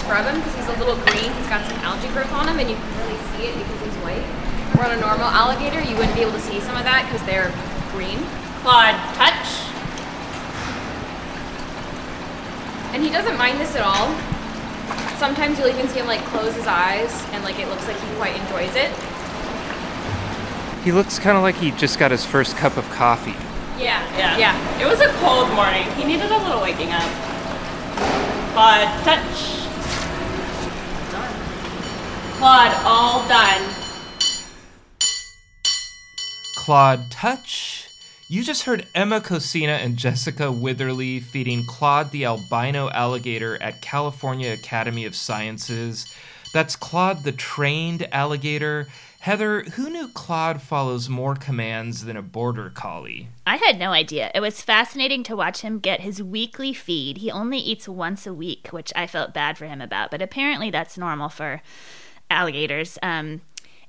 scrub him because he's a little green. He's got some algae growth on him, and you can really see it because he's white. Where on a normal alligator, you wouldn't be able to see some of that because they're green. Claude, touch. And he doesn't mind this at all. Sometimes you'll even see him like close his eyes, and like it looks like he quite enjoys it. He looks kind of like he just got his first cup of coffee. Yeah, Yeah. yeah. It was a cold morning. He needed a little waking up. Claude, touch. Claude, all done. Claude Touch. You just heard Emma Cosina and Jessica Witherly feeding Claude the albino alligator at California Academy of Sciences. That's Claude the trained alligator. Heather, who knew Claude follows more commands than a border collie? I had no idea. It was fascinating to watch him get his weekly feed. He only eats once a week, which I felt bad for him about, but apparently that's normal for alligators. Um,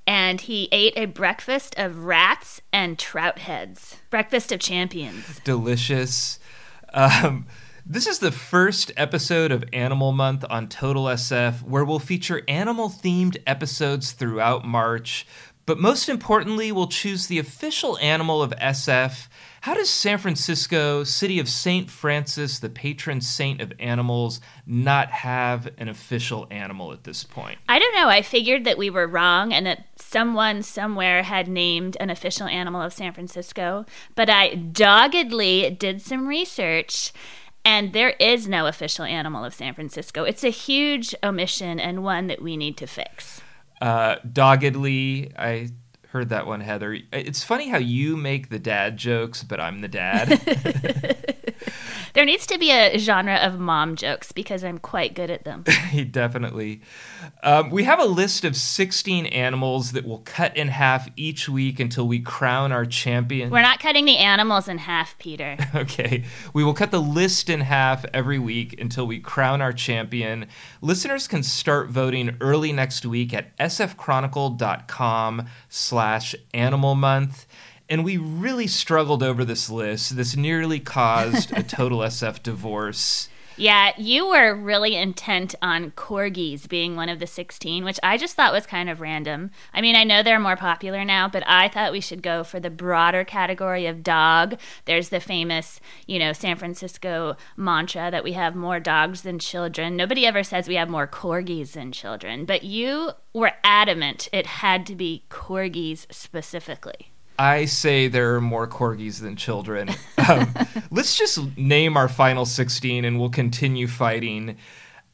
and he ate a breakfast of rats and trout heads. Breakfast of champions. Delicious. Um, this is the first episode of Animal Month on Total SF, where we'll feature animal themed episodes throughout March. But most importantly, we'll choose the official animal of SF. How does San Francisco, city of St. Francis, the patron saint of animals, not have an official animal at this point? I don't know. I figured that we were wrong and that someone somewhere had named an official animal of San Francisco, but I doggedly did some research. And there is no official animal of San Francisco. It's a huge omission and one that we need to fix. Uh, doggedly, I heard that one, Heather. It's funny how you make the dad jokes, but I'm the dad. There needs to be a genre of mom jokes because I'm quite good at them. Definitely. Um, we have a list of 16 animals that we'll cut in half each week until we crown our champion. We're not cutting the animals in half, Peter. Okay. We will cut the list in half every week until we crown our champion. Listeners can start voting early next week at sfchronicle.com slash animal month. And we really struggled over this list. This nearly caused a total SF divorce. Yeah, you were really intent on corgis being one of the 16, which I just thought was kind of random. I mean, I know they're more popular now, but I thought we should go for the broader category of dog. There's the famous, you know, San Francisco mantra that we have more dogs than children. Nobody ever says we have more corgis than children, but you were adamant it had to be corgis specifically. I say there are more corgis than children. Um, let's just name our final 16 and we'll continue fighting.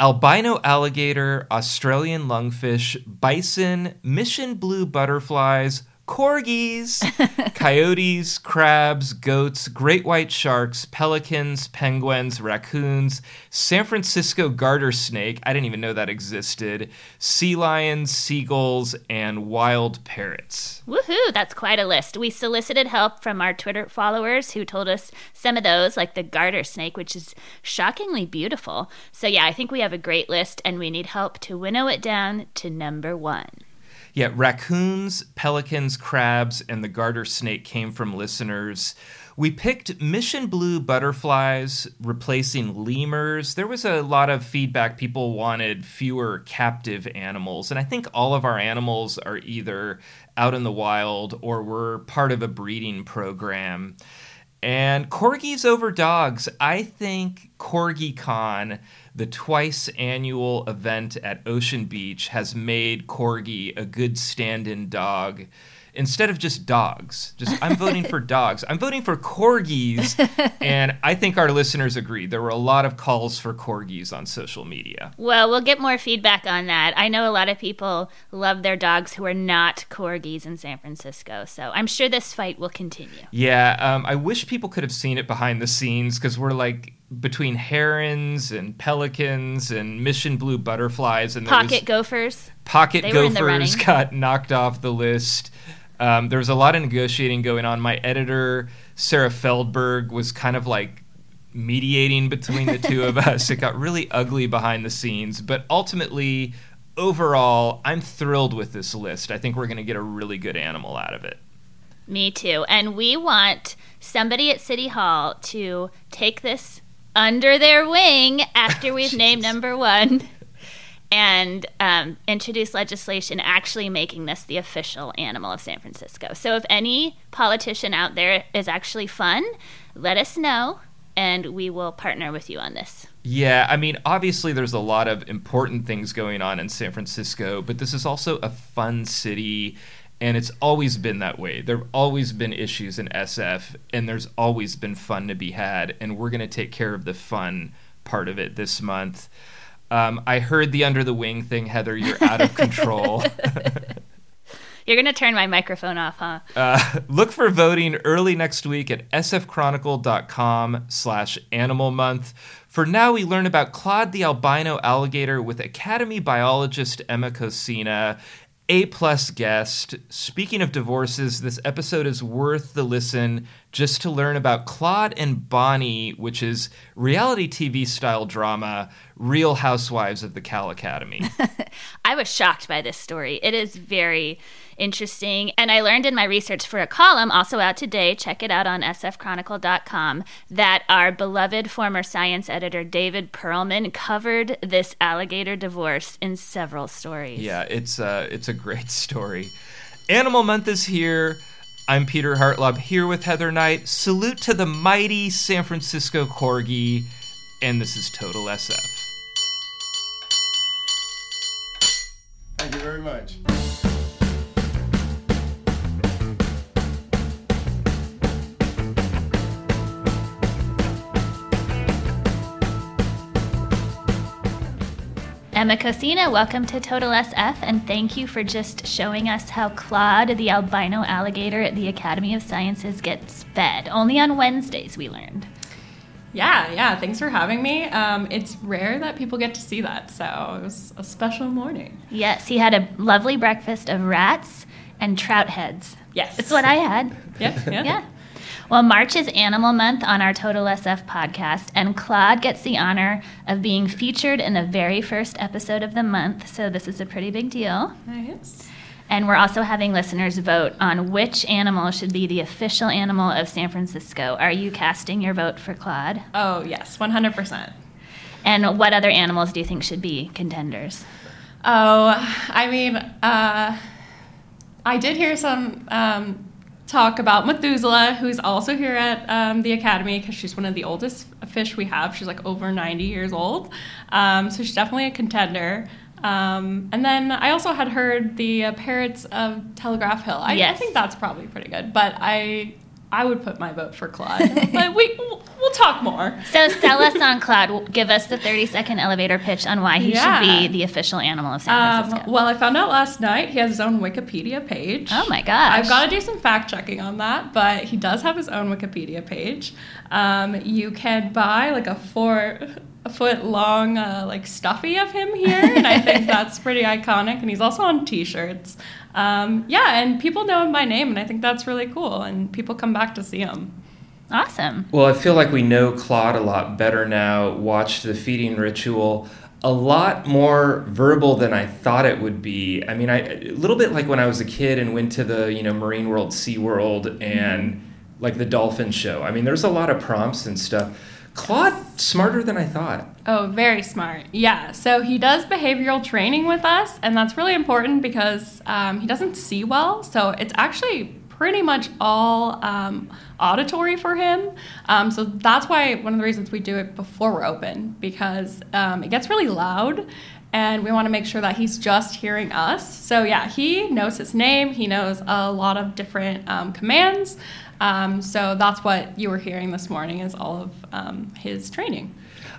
Albino alligator, Australian lungfish, bison, mission blue butterflies, corgis, coyotes, crabs, goats, great white sharks, pelicans, penguins, raccoons, San Francisco garter snake, I didn't even know that existed, sea lions, seagulls, and wild parrots. Woohoo, that's quite a list. We solicited help from our Twitter followers who told us some of those, like the garter snake, which is shockingly beautiful. So, yeah, I think we have a great list and we need help to winnow it down to number one. Yeah, raccoons, pelicans, crabs, and the garter snake came from listeners. We picked mission blue butterflies replacing lemurs. There was a lot of feedback. People wanted fewer captive animals. And I think all of our animals are either out in the wild or were part of a breeding program. And corgis over dogs. I think CorgiCon, the twice annual event at Ocean Beach, has made corgi a good stand in dog instead of just dogs. Just I'm voting for dogs. I'm voting for corgis, and I think our listeners agree. There were a lot of calls for corgis on social media. Well, we'll get more feedback on that. I know a lot of people love their dogs who are not corgis in San Francisco, so I'm sure this fight will continue. Yeah, um, I wish people could have seen it behind the scenes because we're like between herons and pelicans and mission blue butterflies and Pocket gophers. Pocket They were in the Gophers got knocked off the list. Um, there was a lot of negotiating going on. My editor, Sarah Feldberg, was kind of like mediating between the two of us. It got really ugly behind the scenes. But ultimately, overall, I'm thrilled with this list. I think we're going to get a really good animal out of it. Me too. And we want somebody at City Hall to take this under their wing after we've named number one and um, introduce legislation actually making this the official animal of San Francisco. So if any politician out there is actually fun, let us know and we will partner with you on this. Yeah, I mean, obviously, there's a lot of important things going on in San Francisco, but this is also a fun city, and it's always been that way. There have always been issues in SF, and there's always been fun to be had, and we're going to take care of the fun part of it this month. Um, I heard the under the wing thing, Heather. You're out of control. You're going to turn my microphone off, huh? Uh, look for voting early next week at sfchronicle.com slash animal month. For now, we learn about Claude the albino alligator with Academy biologist Emma Cosina, A plus guest. Speaking of divorces, this episode is worth the listen just to learn about Claude and Bonnie, which is reality TV style drama, Real Housewives of the Cal Academy. I was shocked by this story. It is very interesting. And I learned in my research for a column, also out today, check it out on sfchronicle.com, that our beloved former science editor David Perlman covered this alligator divorce in several stories. Yeah, it's uh, it's a great story. Animal Month is here. I'm Peter Hartlaub here with Heather Knight. Salute to the mighty San Francisco Corgi, and this is Total SF. Thank you very much. Emma Cosina, welcome to Total SF, and thank you for just showing us how Claude, the albino alligator at the Academy of Sciences, gets fed. Only on Wednesdays, we learned. Yeah, yeah. Thanks for having me. Um, it's rare that people get to see that, so it was a special morning. Yes, he had a lovely breakfast of rats and trout heads. Yes. It's what I had. Yeah, yeah. Yeah. Well, March is Animal Month on our Total SF podcast, and Claude gets the honor of being featured in the very first episode of the month, so this is a pretty big deal. Nice. And we're also having listeners vote on which animal should be the official animal of San Francisco. Are you casting your vote for Claude? Oh yes, one hundred percent. And what other animals do you think should be contenders? Oh, I mean, uh, I did hear some um, talk about Methuselah, who's also here at um, the Academy because she's one of the oldest fish we have. She's like over 90 years old. Um, so she's definitely a contender. Um, and then I also had heard the uh, parrots of Telegraph Hill. I, I think that's probably pretty good, but I I would put my vote for Claude. but we we'll, we'll talk more. So sell us on Claude. Give us the 30 second elevator pitch on why he Yeah. should be the official animal of San Francisco. Um, well, I found out last night he has his own Wikipedia page. oh my gosh. I've got to do some fact checking on that, but he does have his own Wikipedia page. Um, you can buy like a four foot long uh, like stuffy of him here, and I think that's pretty iconic. And he's also on T-shirts. Um, yeah, and people know him by name, and I think that's really cool. And people come back to see him. Awesome. Well, I feel like we know Claude a lot better now. Watched the feeding ritual. A lot more verbal than I thought it would be. I mean, I, a little bit like when I was a kid and went to the you know Marine World, Sea World, and like the dolphin show. I mean, there's a lot of prompts and stuff. Claude smarter than I thought. Oh, very smart. Yeah. So he does behavioral training with us, and that's really important because um, he doesn't see well. So it's actually pretty much all um, auditory for him. Um, so that's why one of the reasons we do it before we're open because um, it gets really loud. And we want to make sure that he's just hearing us. So, yeah, he knows his name. He knows a lot of different um, commands. Um, so, that's what you were hearing this morning is all of um, his training.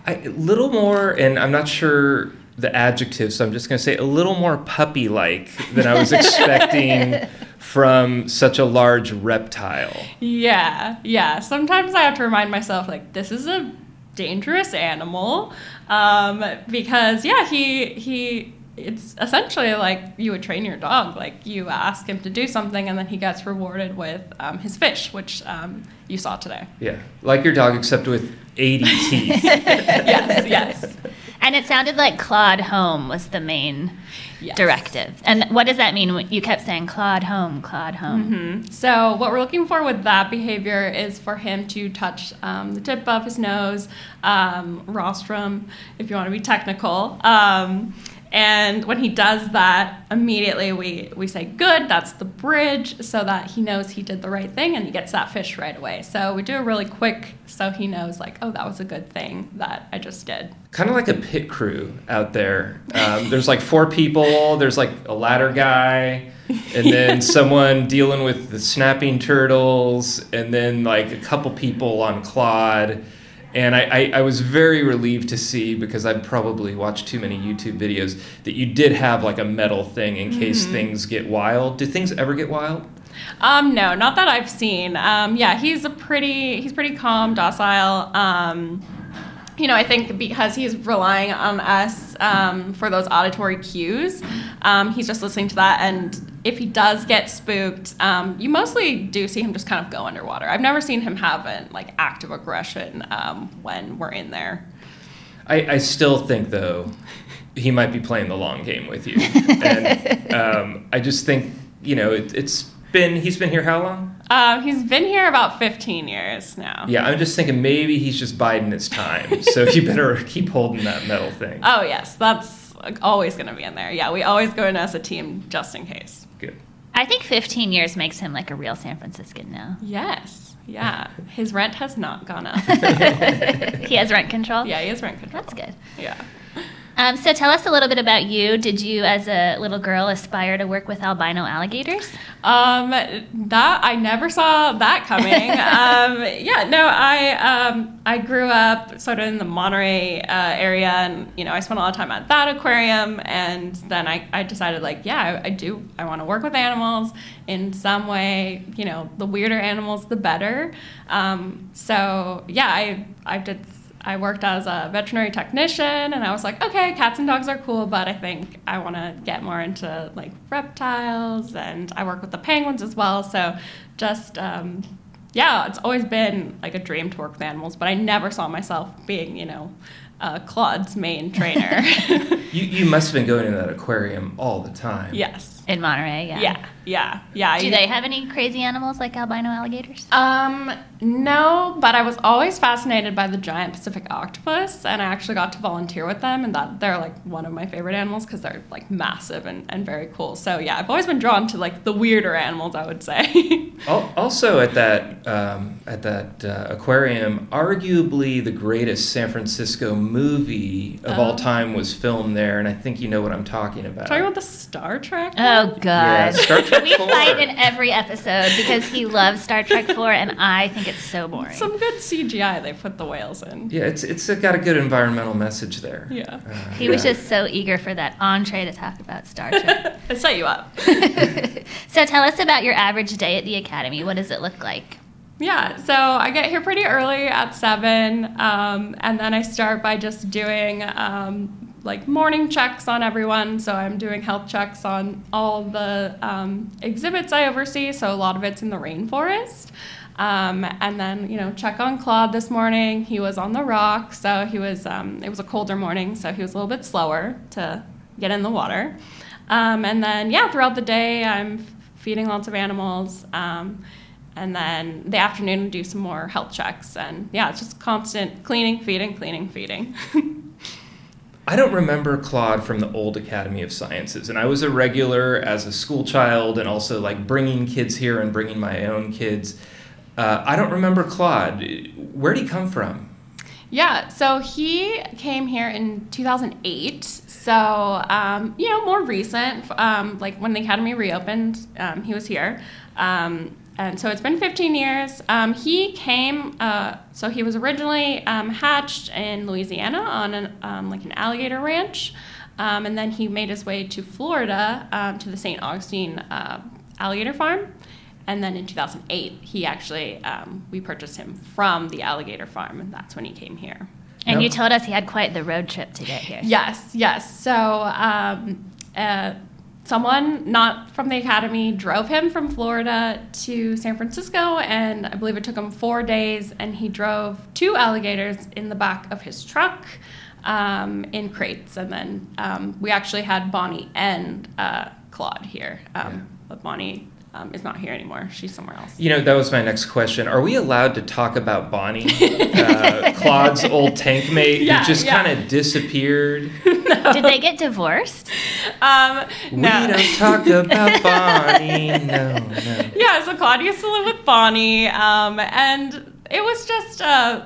A little more, and I'm not sure the adjective, so I'm just going to say a little more puppy like than I was expecting from such a large reptile. Yeah, yeah. Sometimes I have to remind myself, like, this is a dangerous animal um, because yeah he he it's essentially like you would train your dog like you ask him to do something and then he gets rewarded with um, his fish which um, you saw today Yeah, like your dog, except with 80 teeth. yes yes And it sounded like Claude home was the main Yes. directive. And what does that mean? You kept saying Claude home, Claude home. So what we're looking for with that behavior is for him to touch um, the tip of his nose, um, rostrum, if you want to be technical. Um, and when he does that, immediately we, we say, good, that's the bridge, so that he knows he did the right thing and he gets that fish right away. So we do it really quick so he knows, like, oh, that was a good thing that I just did. kind of like a pit crew out there. Um, there's like four people. There's like a ladder guy, and then someone dealing with the snapping turtles, and then like a couple people on Claude. And I, I, I was very relieved to see because I'd probably watched too many YouTube videos that you did have like a metal thing in case things get wild. Do things ever get wild? Um, no, not that I've seen. Um, yeah, he's a pretty he's pretty calm, docile. Um, you know, I think because he's relying on us um, for those auditory cues, um, he's just listening to that. And if he does get spooked, um, you mostly do see him just kind of go underwater. I've never seen him have an like active aggression um, when we're in there. I, I still think though he might be playing the long game with you, and um, I just think you know it, it's been he's been here how long? Um, he's been here about 15 years now. Yeah, I'm just thinking maybe he's just biding his time, so you better keep holding that metal thing. Oh yes, that's always going to be in there. Yeah, we always go in as a team just in case. Good. I think 15 years makes him like a real San Franciscan now. Yes. Yeah. His rent has not gone up. He has rent control. yeah, he has rent control. That's good. Yeah. Um, so tell us a little bit about you. Did you, as a little girl, aspire to work with albino alligators? Um, that I never saw that coming. um, yeah, no, I um, I grew up sort of in the Monterey uh, area, and you know, I spent a lot of time at that aquarium, and then I, I decided like, yeah, I, I do, I want to work with animals in some way. You know, the weirder animals, the better. Um, so yeah, I I did. I worked as a veterinary technician, and I was like, okay, cats and dogs are cool, but I think I want to get more into like reptiles, and I work with the penguins as well. So, just um, yeah, it's always been like a dream to work with animals, but I never saw myself being, you know, uh, Claude's main trainer. You you must have been going to that aquarium all the time. yes. In Monterey, yeah. Yeah. Yeah. Yeah. Do I- they have any crazy animals like albino alligators? Um, no, but I was always fascinated by the giant Pacific octopus, and I actually got to volunteer with them, and that they're like one of my favorite animals because they're like massive and, and very cool. So yeah, I've always been drawn to like the weirder animals, I would say. Also at that um, at that uh, aquarium, arguably the greatest San Francisco movie of all time was filmed there, and I think you know what I'm talking about. Talking about the Star Trek. Oh, God. Yeah, Star Trek we 4. fight in every episode because he loves Star Trek 4 and I think it's so boring. Some good CGI they put the whales in. yeah, it's it's got a good environmental message there. Yeah. Uh, he was just so eager for that entree to talk about Star Trek. I set you up. so tell us about your average day at the Academy. What does it look like? Yeah, so I get here pretty early at seven, um, and then I start by just doing um, like morning checks on everyone. So I'm doing health checks on all the um, exhibits I oversee. So a lot of it's in the rainforest. Um, and then you know check on Claude this morning. He was on the rock, so he was. Um, it was a colder morning, so he was a little bit slower to get in the water. Um, and then yeah, throughout the day I'm feeding lots of animals. Um, and then the afternoon do some more health checks and yeah it's just constant cleaning feeding cleaning feeding I don't remember Claude from the old Academy of Sciences, and I was a regular as a school child, and also like bringing kids here and bringing my own kids. Uh, I don't remember Claude. Where would he come from? yeah so he came here in 2008 so um, you know more recent um, like when the academy reopened um, he was here um, and so it's been 15 years um, he came uh, so he was originally um, hatched in louisiana on an, um, like an alligator ranch um, and then he made his way to florida um, to the st augustine uh, alligator farm and then in 2008 he actually um, we purchased him from the alligator farm and that's when he came here And Nope. you told us he had quite the road trip to get here. Yes, yes. So, um, uh, someone not from the academy drove him from Florida to San Francisco, and I believe it took him four days. And he drove two alligators in the back of his truck um, in crates. And then um, we actually had Bonnie and uh, Claude here, um, but Bonnie um, is not here anymore. She's somewhere else. You know, that was my next question. Are we allowed to talk about Bonnie, uh, Claude's old tank mate, Yeah, who just yeah. kind of disappeared? Did they get divorced? Um, We don't talk about Bonnie. No, no. yeah, so Claude used to live with Bonnie, um, and it was just, uh,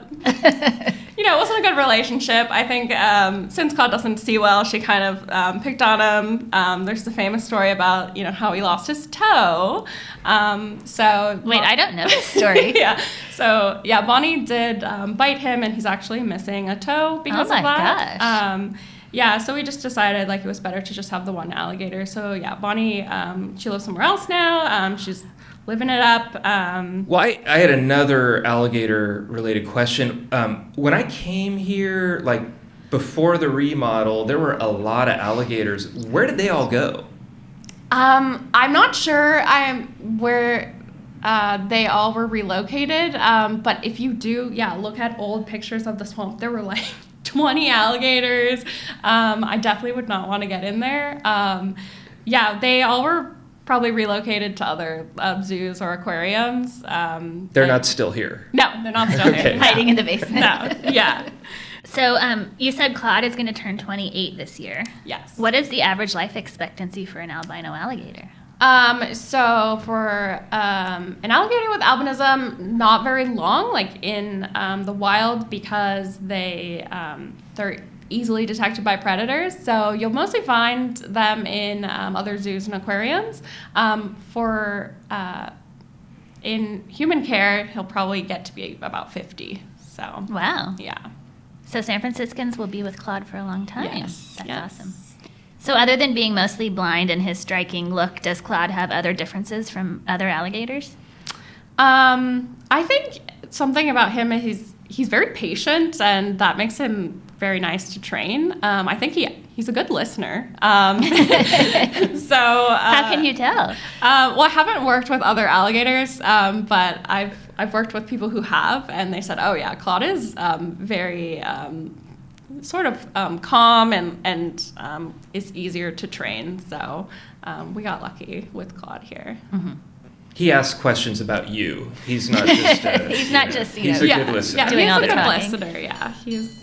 you know, it wasn't a good relationship. I think um, since Claude doesn't see well, she kind of um, picked on him. Um, there's the famous story about, you know, how he lost his toe. Um, so Wait, I don't know this story. yeah. So yeah, Bonnie did um, bite him, and he's actually missing a toe because Oh my of that. gosh. Um, yeah, so we just decided like it was better to just have the one alligator. So yeah, Bonnie, um, she lives somewhere else now. Um, she's living it up. Um, Well, I, I had another alligator related question. Um, when I came here, like before the remodel, there were a lot of alligators. Where did they all go? um, I'm not sure I'm where uh, they all were relocated. Um, but if you do, yeah, look at old pictures of the swamp. There were like 20 alligators. Um, I definitely would not want to get in there. Um, yeah, they all were probably relocated to other uh, zoos or aquariums. Um, They're not still here. No, they're not still Okay. here. Hiding in the basement. No, yeah, So, um, you said Claude is going to turn 28 this year. yes. What is the average life expectancy for an albino alligator? Um, so for um, an alligator with albinism, not very long, like in um, the wild, because they um, they're easily detected by predators. So you'll mostly find them in um, other zoos and aquariums. Um, for uh, in human care, he'll probably get to be about fifty. So Wow. yeah, So, San Franciscans will be with Claude for a long time. yes, That's yes. awesome. So, other than being mostly blind and his striking look, does Claude have other differences from other alligators? Um, I think something about him is he's he's very patient, and that makes him very nice to train. Um, I think he he's a good listener. Um, so uh, How can you tell? Uh, well, I haven't worked with other alligators, um, but I've I've worked with people who have, and they said, "Oh yeah, Claude is um, very." Um, Sort of um, calm and and um, is easier to train, so um, we got lucky with Claude here. He asks questions about you. He's not just. A, He's not just, you He's know, a yeah, good listener. Yeah, Doing he's all a the good talking. listener. Yeah, he's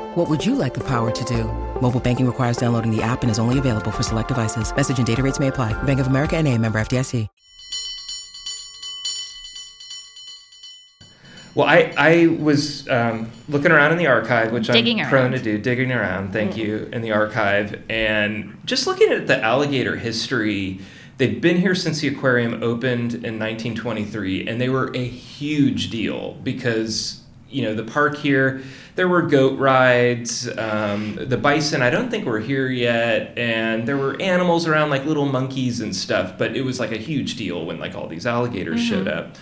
What would you like the power to do? Mobile banking requires downloading the app and is only available for select devices. Message and data rates may apply. Bank of America and a member FDIC. Well, I, I was um, looking around in the archive, which Digging I'm prone to do, digging around, thank you, in the archive, and just looking at the alligator history. They've been here since the aquarium opened in 1923, and they were a huge deal because, you know, the park here, there were goat rides, um, the bison, I don't think were here yet, and there were animals around like little monkeys and stuff, but it was like a huge deal when like all these alligators showed up.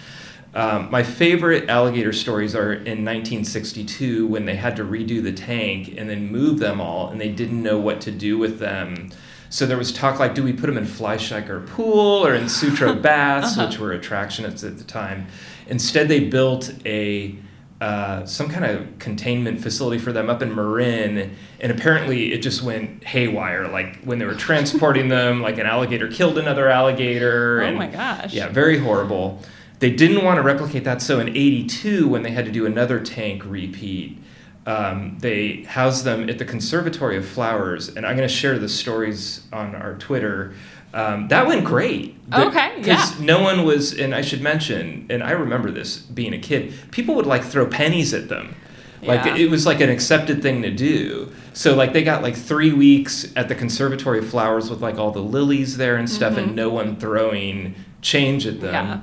Um, my favorite alligator stories are in 1962 when they had to redo the tank and then move them all, and they didn't know what to do with them. So there was talk like, do we put them in Fleischhacker Pool or in Sutro Baths, which were attractions at the time. Instead, they built a uh, some kind of containment facility for them up in Marin, and apparently it just went haywire. Like when they were transporting them, like an alligator killed another alligator. Oh and- my gosh. Yeah, very horrible. They didn't want to replicate that, so in '82, when they had to do another tank repeat, um, they housed them at the Conservatory of Flowers, and I'm going to share the stories on our Twitter. Um, that went great. Okay, Because yeah. no one was, and I should mention, and I remember this being a kid, people would like throw pennies at them. Like Yeah. it was like an accepted thing to do. So like they got like three weeks at the Conservatory of Flowers with like all the lilies there and stuff, and no one throwing change at them. Yeah.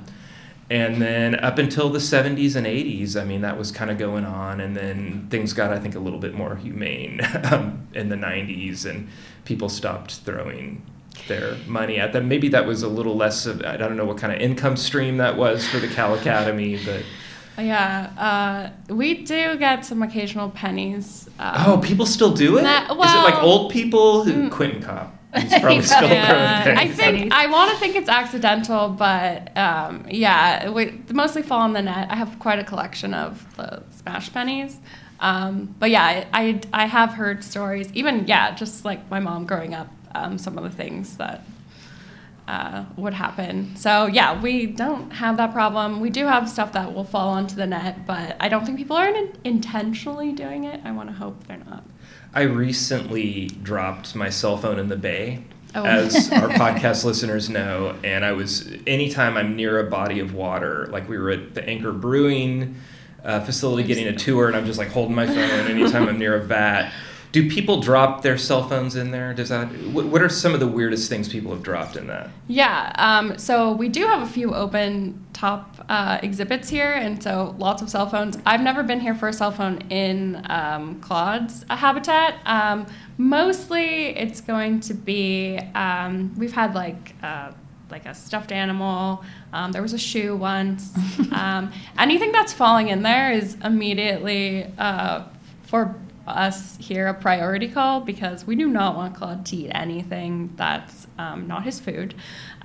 And then up until the 70s and 80s, I mean, that was kind of going on. And then things got, I think, a little bit more humane um, in the 90s, and people stopped throwing their money at them. Maybe that was a little less of, I don't know what kind of income stream that was for the Cal Academy, but. Yeah, uh, we do get some occasional pennies. Um, Oh, people still do it? Nah, Is it like mm. old people? Who, Quentin Kopp. He's probably still Yeah, I think I want to think it's accidental, but um, yeah, we mostly fall on the net. I have quite a collection of the smash pennies, um, but yeah, I, I I have heard stories. Even yeah, just like my mom growing up, um, some of the things that uh, would happen. So yeah, we don't have that problem. We do have stuff that will fall onto the net, but I don't think people are in, intentionally doing it. I want to hope they're not. I recently dropped my cell phone in the bay, Oh. as our podcast listeners know, and I was anytime I'm near a body of water, like we were at the Anchor Brewing uh, facility getting a tour, and I'm just like holding my phone. Anytime I'm near a vat, do people drop their cell phones in there? Does that? What, what are some of the weirdest things people have dropped in that? Yeah, um, so we do have a few open top uh, exhibits here, and so lots of cell phones. I've never been here for a cell phone in um, Claude's habitat. Um, mostly, it's going to be um, we've had like. Uh, like a stuffed animal. Um, there was a shoe once. um, anything that's falling in there is immediately uh, for us here a priority call because we do not want Claude to eat anything that's um, not his food.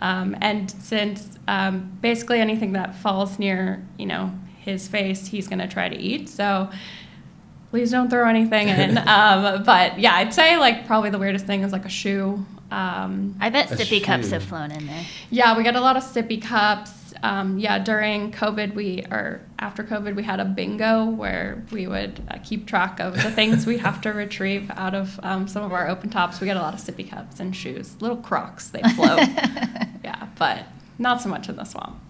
Um, and since um, basically anything that falls near, you know, his face, he's going to try to eat. So please don't throw anything in. um, but yeah, I'd say like probably the weirdest thing is like a shoe. Um, I bet A sippy cups have flown in there. yeah, we got a lot of sippy cups. Um, yeah, during COVID, we or after COVID, we had a bingo where we would uh, keep track of the things we'd have to retrieve out of um, some of our open tops. We got a lot of sippy cups and shoes, little Crocs. They float. yeah, but not so much in the swamp.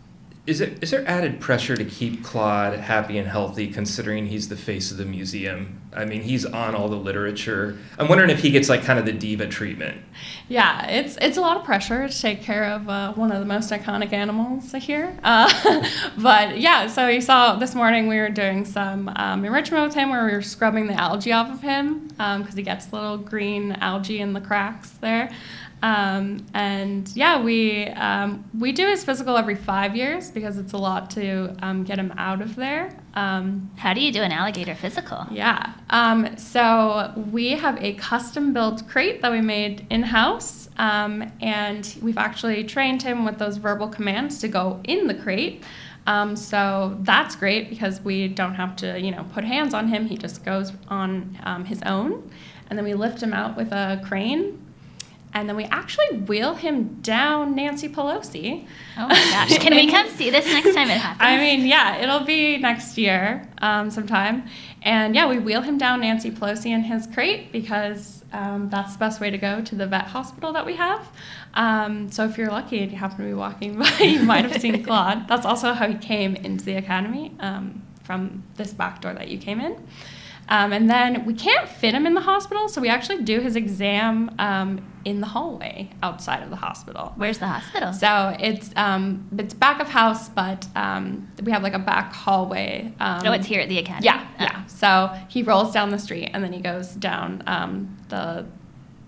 Is it is there added pressure to keep Claude happy and healthy, considering he's the face of the museum? I mean, he's on all the literature. I'm wondering if he gets like kind of the diva treatment. Yeah, it's it's a lot of pressure to take care of uh, one of the most iconic animals here. Uh, but yeah, so you saw this morning we were doing some um, enrichment with him where we were scrubbing the algae off of him because he gets little green algae in the cracks there. Um, and yeah, we um, we do his physical every five years because it's a lot to um, get him out of there. Um, How do you do an alligator physical? yeah. Um, so we have a custom built crate that we made in house. Um, and we've actually trained him with those verbal commands to go in the crate. Um, so that's great because we don't have to, you know, put hands on him. He just goes on um, his own. And then we lift him out with a crane. And then we actually wheel him down Nancy Pelosi. Oh my gosh. Can we come see this next time it happens? I mean, yeah, it'll be next year um, sometime. And yeah, we wheel him down Nancy Pelosi in his crate because um, that's the best way to go to the vet hospital that we have. Um, so if you're lucky and you happen to be walking by, you might have seen Claude. That's also how he came into the academy um, from this back door that you came in. Um, and then we can't fit him in the hospital, so we actually do his exam um, in the hallway outside of the hospital. Where's the hospital? So it's um, it's back of house, but um, we have like a back hallway. Um, oh, it's here at the academy. Yeah, Oh. yeah. So he rolls down the street and then he goes down um, the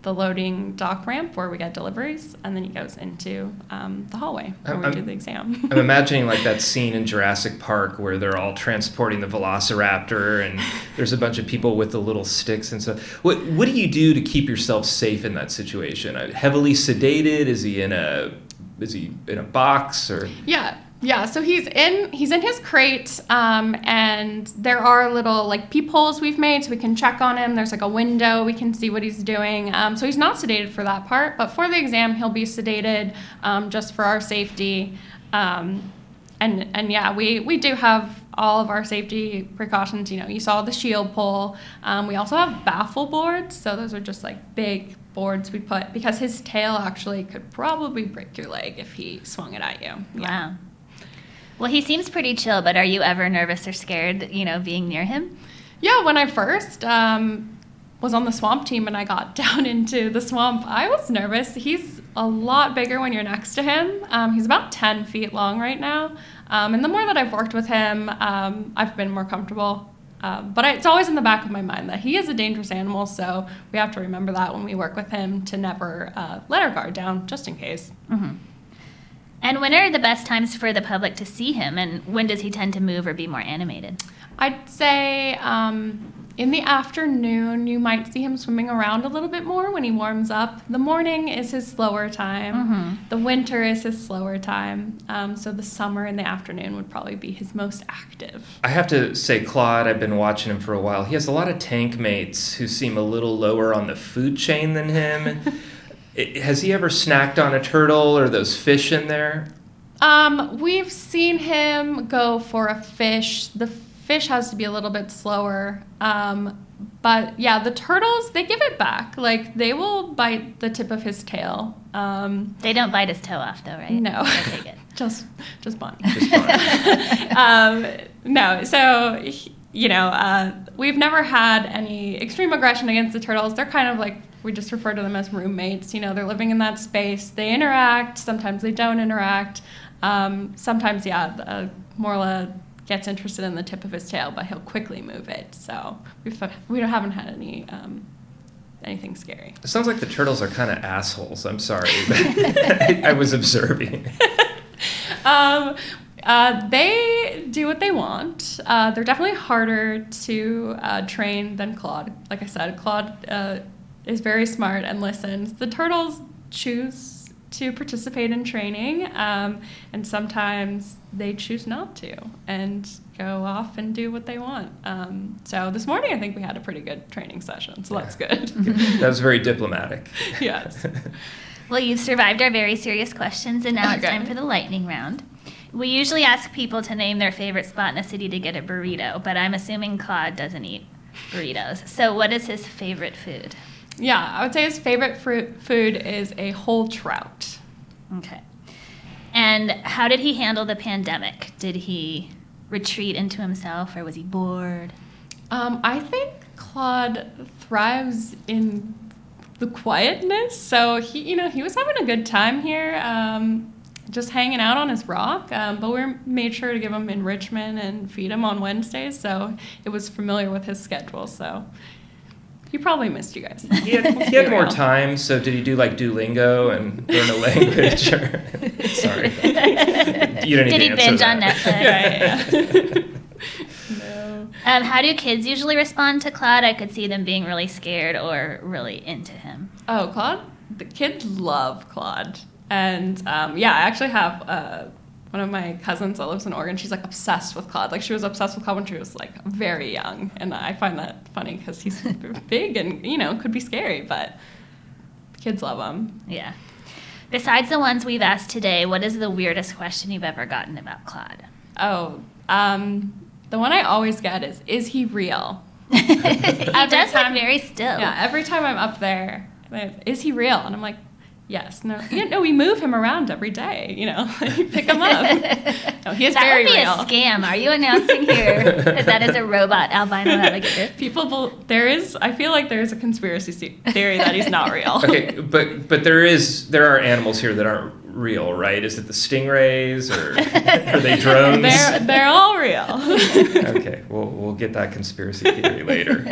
the loading dock ramp where we get deliveries, and then he goes into um, the hallway where we I'm- do the exam. I'm imagining like that scene in Jurassic Park where they're all transporting the Velociraptor and there's a bunch of people with the little sticks and stuff. What what do you do to keep yourself safe in that situation? Uh, Heavily sedated? Is he in a is he in a box or? Yeah, yeah. So he's in he's in his crate, um, and there are little like peepholes we've made so we can check on him. There's like a window we can see what he's doing. Um, so he's not sedated for that part, but for the exam he'll be sedated um, just for our safety. Um, and and yeah, we we do have all of our safety precautions. You know, you saw the shield pole. Um, we also have baffle boards, so those are just like big boards we put because his tail actually could probably break your leg if he swung it at you. Yeah. Wow. Well, he seems pretty chill, but are you ever nervous or scared, you know, being near him? Yeah, when I first um, was on the swamp team and I got down into the swamp, I was nervous. He's a lot bigger when you're next to him. Um, he's about 10 feet long right now. Um, and the more that I've worked with him, um, I've been more comfortable. Um, but I, it's always in the back of my mind that he is a dangerous animal, so we have to remember that when we work with him to never uh, let our guard down, just in case. And when are the best times for the public to see him? And when does he tend to move or be more animated? I'd say um, in the afternoon, you might see him swimming around a little bit more when he warms up. The morning is his slower time. The winter is his slower time. Um, so the summer and the afternoon would probably be his most active. I have to say, Claude, I've been watching him for a while. He has a lot of tank mates who seem a little lower on the food chain than him. I- has he ever snacked on a turtle or those fish in there? Um, we've seen him go for a fish. The fish has to be a little bit slower. Um, but yeah, the turtles, they give it back. Like they will bite the tip of his tail. Um, They don't bite his toe off, though, right? No. I take it. just just Bonnie. Just fine. um, no, so you know, uh, we've never had any extreme aggression against the turtles. They're kind of like we just refer to them as roommates. You know, they're living in that space. They interact. Sometimes they don't interact. Um, sometimes, yeah, uh, Morla gets interested in the tip of his tail, but he'll quickly move it. So we've, we haven't had any um, anything scary. It sounds like the turtles are kind of assholes. I'm sorry. I, I was observing. um, uh, they do what they want. Uh, they're definitely harder to uh, train than Claude. Like I said, Claude uh, is very smart and listens. The turtles choose to participate in training, um, and sometimes they choose not to and go off and do what they want. Um, so this morning, I think we had a pretty good training session, so that's good. That was very diplomatic. yes. Well, you've survived our very serious questions, and now it's time for the lightning round. We usually ask people to name their favorite spot in the city to get a burrito, but I'm assuming Claude doesn't eat burritos. So, what is his favorite food? Yeah, I would say his favorite fruit food is a whole trout. Okay. And how did he handle the pandemic? Did he retreat into himself, or was he bored? Um, I think Claude thrives in the quietness. So he, you know, he was having a good time here, um, just hanging out on his rock. Um, but we made sure to give him enrichment and feed him on Wednesdays, so it was familiar with his schedule. So he probably missed you guys. He had, he had more time, so did he do like Duolingo and learn a language? Or, sorry, you don't need Did to he binge that. on Netflix? Right, yeah. no. Um, how do kids usually respond to Claude? I could see them being really scared or really into him. Oh, Claude? The kids love Claude. And um, yeah, I actually have uh, one of my cousins that lives in Oregon. She's like obsessed with Claude. Like she was obsessed with Claude when she was like very young. And I find that funny because he's big and, you know, could be scary, but kids love him. Yeah. Besides the ones we've asked today, what is the weirdest question you've ever gotten about Claude? Oh, um, the one I always get is, is he real? he does look time- very still. Yeah, every time I'm up there, is he real? And I'm like, yes, no, yeah, no, we move him around every day. You know, you pick him up. No, he is that very would be real. a scam. Are you announcing here that that is a robot albino alligator? People, bel- there is. I feel like there is a conspiracy theory that he's not real. Okay, but but there is there are animals here that aren't real, right? Is it the stingrays or are they drones? they're they're all real. okay, we'll we'll get that conspiracy theory later.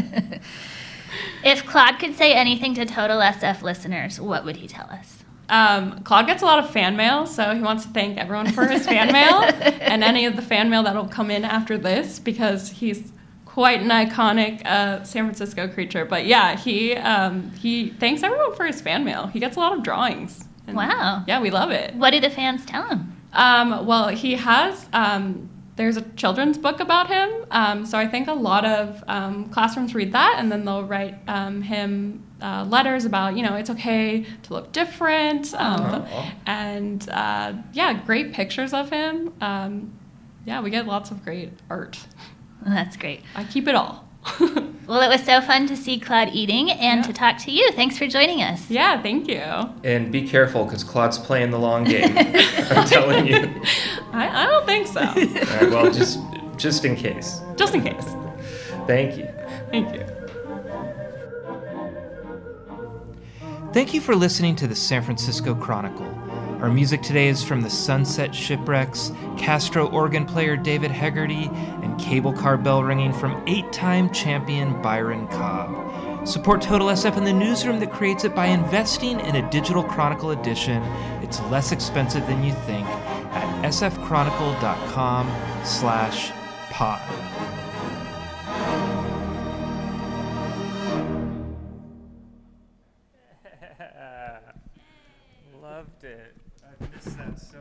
If Claude could say anything to Total SF listeners, what would he tell us? Um, Claude gets a lot of fan mail, so he wants to thank everyone for his fan mail and any of the fan mail that'll come in after this because he's quite an iconic uh, San Francisco creature. But yeah, he um, he thanks everyone for his fan mail. He gets a lot of drawings. Wow. Yeah, we love it. What do the fans tell him? Um, well, he has. Um, there's a children's book about him, um, so I think a lot of um, classrooms read that, and then they'll write um, him uh, letters about, you know, it's okay to look different, um, and uh, yeah, great pictures of him. Um, yeah, we get lots of great art. That's great. I keep it all. Well, it was so fun to see Claude eating and Yeah. to talk to you. Thanks for joining us. yeah, thank you. And be careful because Claude's playing the long game. I'm telling you. I, I don't think so. All right, well, just just in case. Just in case. Thank you. Thank you. Thank you for listening to the San Francisco Chronicle. Our music today is from the Sunset Shipwrecks, Castro organ player David Hegarty, and cable car bell ringing from eight time champion Byron Cobb. Support Total SF and the newsroom that creates it by investing in a digital Chronicle edition. It's less expensive than you think at sfchronicle.com slash pod. Loved it.